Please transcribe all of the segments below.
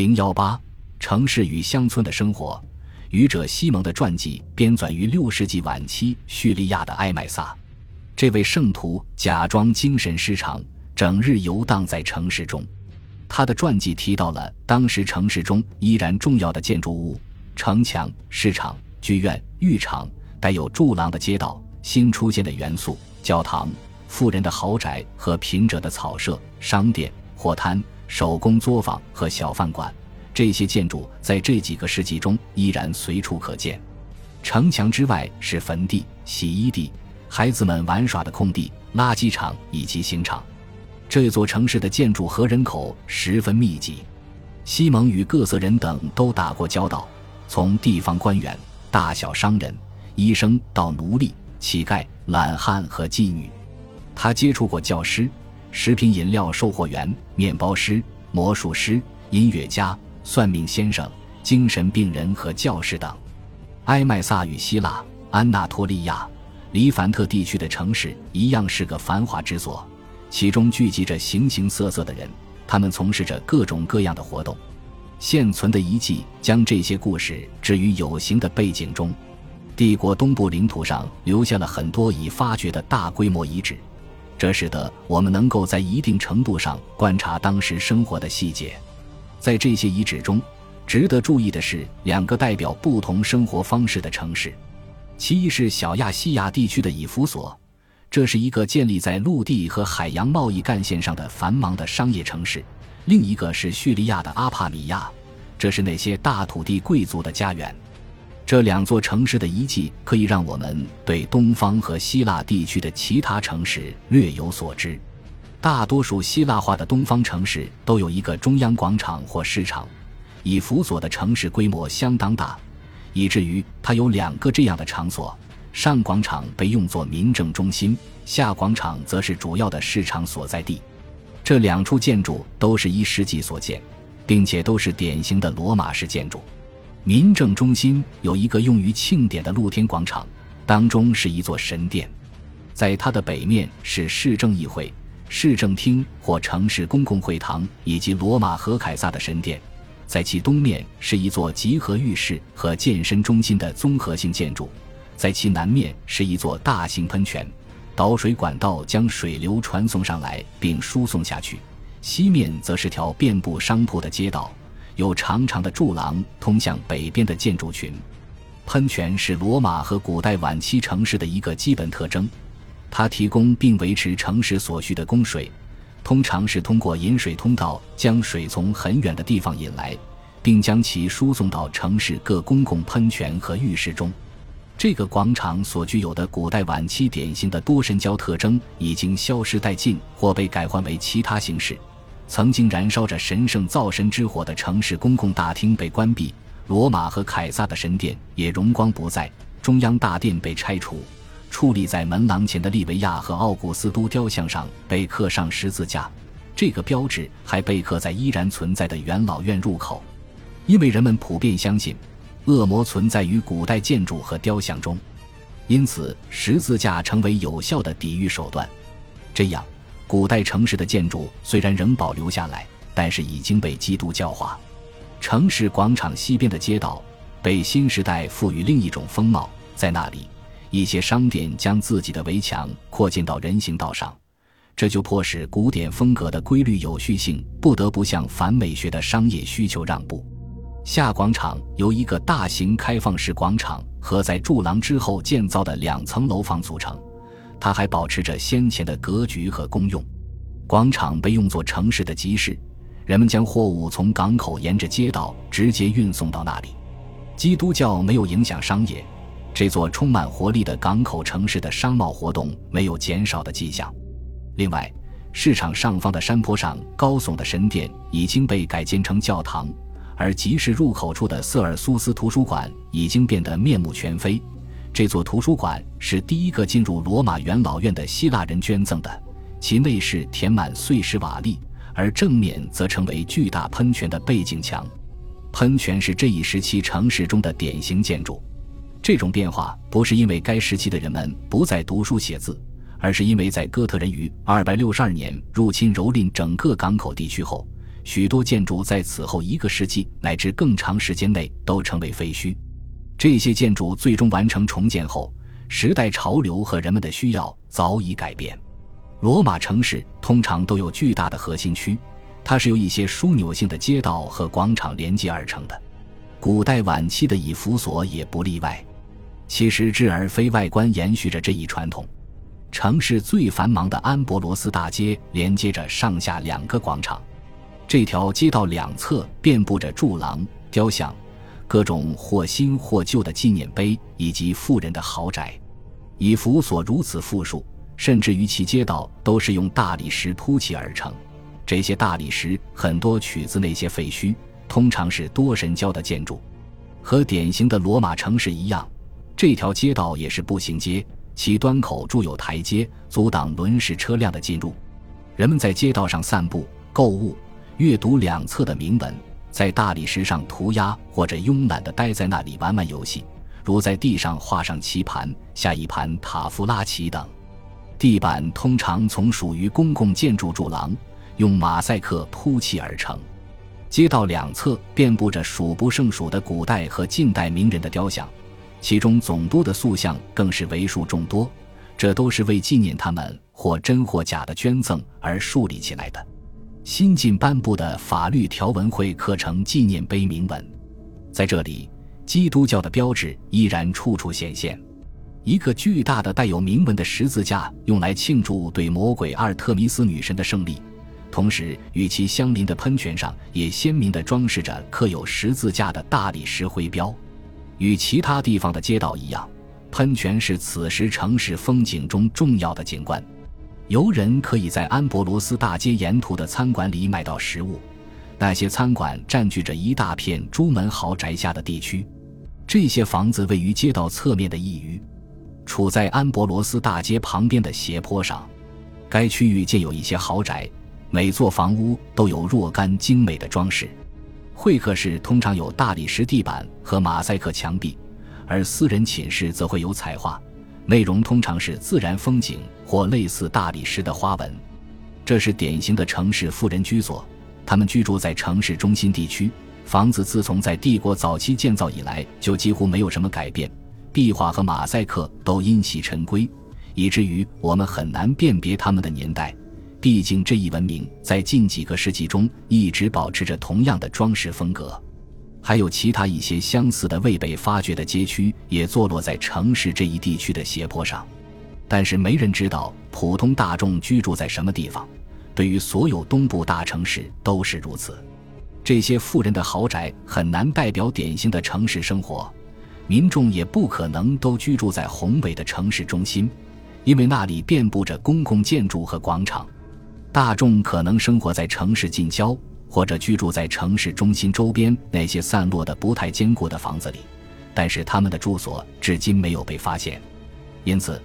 零幺八，城市与乡村的生活。愚者西蒙的传记编纂于六世纪晚期叙利亚的埃麦萨。这位圣徒假装精神失常，整日游荡在城市中。他的传记提到了当时城市中依然重要的建筑物：城墙、市场、剧院、浴场，带有柱廊的街道，新出现的元素：教堂、富人的豪宅和贫者的草舍、商店、货摊。手工作坊和小饭馆，这些建筑在这几个世纪中依然随处可见。城墙之外是坟地、洗衣地、孩子们玩耍的空地、垃圾场以及刑场。这座城市的建筑和人口十分密集。西蒙与各色人等都打过交道，从地方官员、大小商人、医生到奴隶、乞丐、懒汉和妓女。他接触过教师。食品饮料售货员、面包师、魔术师、音乐家、算命先生、精神病人和教师等。埃麦萨与希腊、安纳托利亚、黎凡特地区的城市一样是个繁华之所，其中聚集着形形色色的人，他们从事着各种各样的活动。现存的遗迹将这些故事置于有形的背景中。帝国东部领土上留下了很多已发掘的大规模遗址。这使得我们能够在一定程度上观察当时生活的细节。在这些遗址中，值得注意的是两个代表不同生活方式的城市。其一是小亚细亚地区的以弗所，这是一个建立在陆地和海洋贸易干线上的繁忙的商业城市；另一个是叙利亚的阿帕米亚，这是那些大土地贵族的家园。这两座城市的遗迹可以让我们对东方和希腊地区的其他城市略有所知。大多数希腊化的东方城市都有一个中央广场或市场。以辅佐的城市规模相当大，以至于它有两个这样的场所：上广场被用作民政中心，下广场则是主要的市场所在地。这两处建筑都是一世纪所建，并且都是典型的罗马式建筑。民政中心有一个用于庆典的露天广场，当中是一座神殿，在它的北面是市政议会、市政厅或城市公共会堂以及罗马和凯撒的神殿，在其东面是一座集合浴室和健身中心的综合性建筑，在其南面是一座大型喷泉，导水管道将水流传送上来并输送下去，西面则是条遍布商铺的街道。有长长的柱廊通向北边的建筑群，喷泉是罗马和古代晚期城市的一个基本特征。它提供并维持城市所需的供水，通常是通过引水通道将水从很远的地方引来，并将其输送到城市各公共喷泉和浴室中。这个广场所具有的古代晚期典型的多神教特征已经消失殆尽，或被改换为其他形式。曾经燃烧着神圣灶神之火的城市公共大厅被关闭，罗马和凯撒的神殿也荣光不再，中央大殿被拆除，矗立在门廊前的利维亚和奥古斯都雕像上被刻上十字架，这个标志还被刻在依然存在的元老院入口，因为人们普遍相信，恶魔存在于古代建筑和雕像中，因此十字架成为有效的抵御手段，这样。古代城市的建筑虽然仍保留下来，但是已经被基督教化。城市广场西边的街道被新时代赋予另一种风貌，在那里，一些商店将自己的围墙扩建到人行道上，这就迫使古典风格的规律有序性不得不向反美学的商业需求让步。下广场由一个大型开放式广场和在柱廊之后建造的两层楼房组成。它还保持着先前的格局和功用。广场被用作城市的集市，人们将货物从港口沿着街道直接运送到那里。基督教没有影响商业，这座充满活力的港口城市的商贸活动没有减少的迹象。另外，市场上方的山坡上高耸的神殿已经被改建成教堂，而集市入口处的瑟尔苏斯图书馆已经变得面目全非。这座图书馆是第一个进入罗马元老院的希腊人捐赠的，其内饰填满碎石瓦砾，而正面则成为巨大喷泉的背景墙。喷泉是这一时期城市中的典型建筑。这种变化不是因为该时期的人们不再读书写字，而是因为在哥特人于262年入侵蹂躏整个港口地区后，许多建筑在此后一个世纪乃至更长时间内都成为废墟。这些建筑最终完成重建后，时代潮流和人们的需要早已改变。罗马城市通常都有巨大的核心区，它是由一些枢纽性的街道和广场连接而成的。古代晚期的以弗所也不例外。其实质而非外观延续着这一传统。城市最繁忙的安博罗斯大街连接着上下两个广场，这条街道两侧遍布着柱廊、雕像。各种或新或旧的纪念碑，以及富人的豪宅，以弗所如此富庶，甚至于其街道都是用大理石铺砌而成。这些大理石很多取自那些废墟，通常是多神教的建筑。和典型的罗马城市一样，这条街道也是步行街，其端口筑有台阶，阻挡轮式车辆的进入。人们在街道上散步、购物、阅读两侧的铭文。在大理石上涂鸦，或者慵懒地待在那里玩玩游戏，如在地上画上棋盘、下一盘塔夫拉棋等。地板通常从属于公共建筑柱廊，用马赛克铺砌而成。街道两侧遍布着数不胜数的古代和近代名人的雕像，其中总督的塑像更是为数众多。这都是为纪念他们或真或假的捐赠而树立起来的。新近颁布的法律条文会刻成纪念碑铭文，在这里，基督教的标志依然处处显现。一个巨大的带有铭文的十字架，用来庆祝对魔鬼阿尔特弥斯女神的胜利。同时，与其相邻的喷泉上也鲜明地装饰着刻有十字架的大理石徽标。与其他地方的街道一样，喷泉是此时城市风景中重要的景观。游人可以在安博罗斯大街沿途的餐馆里买到食物，那些餐馆占据着一大片朱门豪宅下的地区。这些房子位于街道侧面的一隅，处在安博罗斯大街旁边的斜坡上。该区域建有一些豪宅，每座房屋都有若干精美的装饰。会客室通常有大理石地板和马赛克墙壁，而私人寝室则会有彩画。内容通常是自然风景或类似大理石的花纹，这是典型的城市富人居所。他们居住在城市中心地区，房子自从在帝国早期建造以来就几乎没有什么改变，壁画和马赛克都因袭陈规，以至于我们很难辨别他们的年代。毕竟这一文明在近几个世纪中一直保持着同样的装饰风格。还有其他一些相似的未被发掘的街区，也坐落在城市这一地区的斜坡上，但是没人知道普通大众居住在什么地方。对于所有东部大城市都是如此。这些富人的豪宅很难代表典型的城市生活，民众也不可能都居住在宏伟的城市中心，因为那里遍布着公共建筑和广场。大众可能生活在城市近郊。或者居住在城市中心周边那些散落的不太坚固的房子里，但是他们的住所至今没有被发现，因此，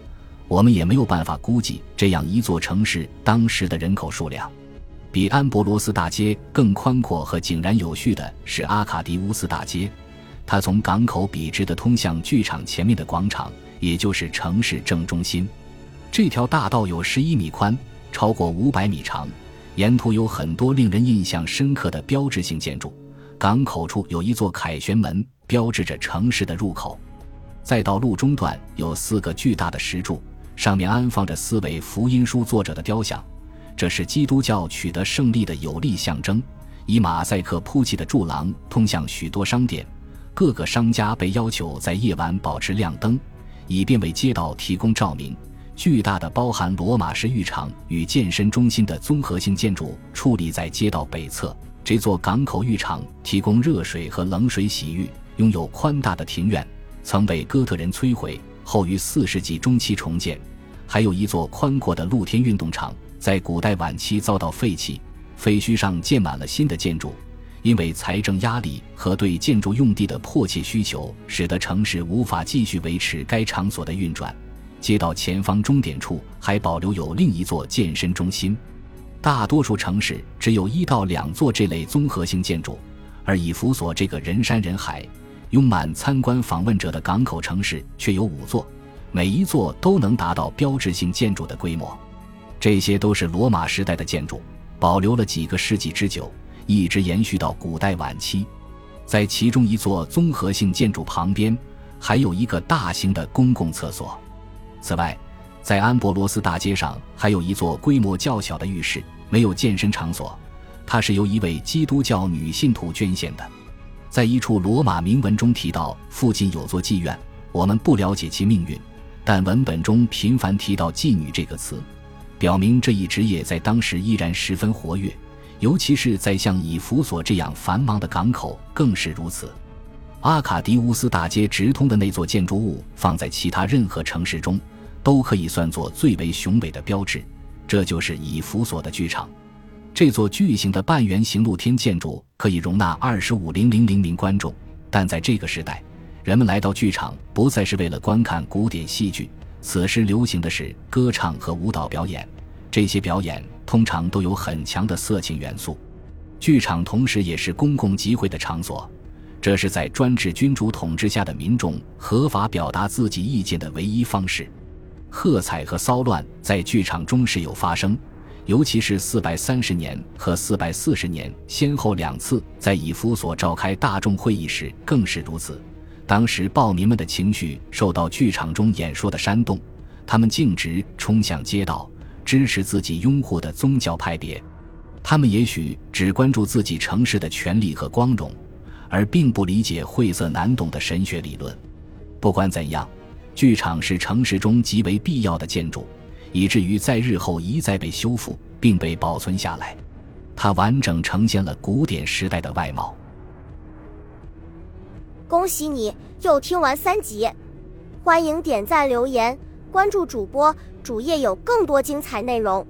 我们也没有办法估计这样一座城市当时的人口数量。比安博罗斯大街更宽阔和井然有序的是阿卡迪乌斯大街，它从港口笔直的通向剧场前面的广场，也就是城市正中心。这条大道有十一米宽，超过五百米长。沿途有很多令人印象深刻的标志性建筑，港口处有一座凯旋门，标志着城市的入口。在道路中段有四个巨大的石柱，上面安放着四位福音书作者的雕像，这是基督教取得胜利的有力象征。以马赛克铺砌的柱廊通向许多商店，各个商家被要求在夜晚保持亮灯，以便为街道提供照明。巨大的包含罗马式浴场与健身中心的综合性建筑矗立在街道北侧。这座港口浴场提供热水和冷水洗浴，拥有宽大的庭院，曾被哥特人摧毁后于四世纪中期重建。还有一座宽阔的露天运动场，在古代晚期遭到废弃，废墟上建满了新的建筑。因为财政压力和对建筑用地的迫切需求，使得城市无法继续维持该场所的运转。街道前方终点处还保留有另一座健身中心，大多数城市只有一到两座这类综合性建筑，而以弗所这个人山人海、拥满参观访问者的港口城市却有五座，每一座都能达到标志性建筑的规模。这些都是罗马时代的建筑，保留了几个世纪之久，一直延续到古代晚期。在其中一座综合性建筑旁边，还有一个大型的公共厕所。此外，在安博罗斯大街上还有一座规模较小的浴室，没有健身场所，它是由一位基督教女信徒捐献的。在一处罗马铭文中提到，附近有座妓院，我们不了解其命运，但文本中频繁提到“妓女”这个词，表明这一职业在当时依然十分活跃。尤其是在像以弗所这样繁忙的港口更是如此。阿卡迪乌斯大街直通的那座建筑物，放在其他任何城市中，都可以算作最为雄伟的标志。这就是以弗所的剧场。这座巨型的半圆形露天建筑可以容纳二十五零零零名观众，但在这个时代，人们来到剧场不再是为了观看古典戏剧，此时流行的是歌唱和舞蹈表演。这些表演通常都有很强的色情元素，剧场同时也是公共集会的场所，这是在专制君主统治下的民众合法表达自己意见的唯一方式。喝彩和骚乱在剧场中时有发生，尤其是四百三十年和四百四十年先后两次在以弗所召开大众会议时更是如此。当时暴民们的情绪受到剧场中演说的煽动，他们径直冲向街道。支持自己拥护的宗教派别，他们也许只关注自己城市的权利和光荣，而并不理解晦涩难懂的神学理论。不管怎样，剧场是城市中极为必要的建筑，以至于在日后一再被修复并被保存下来。它完整呈现了古典时代的外貌。恭喜你又听完三集，欢迎点赞留言。关注主播，主页有更多精彩内容。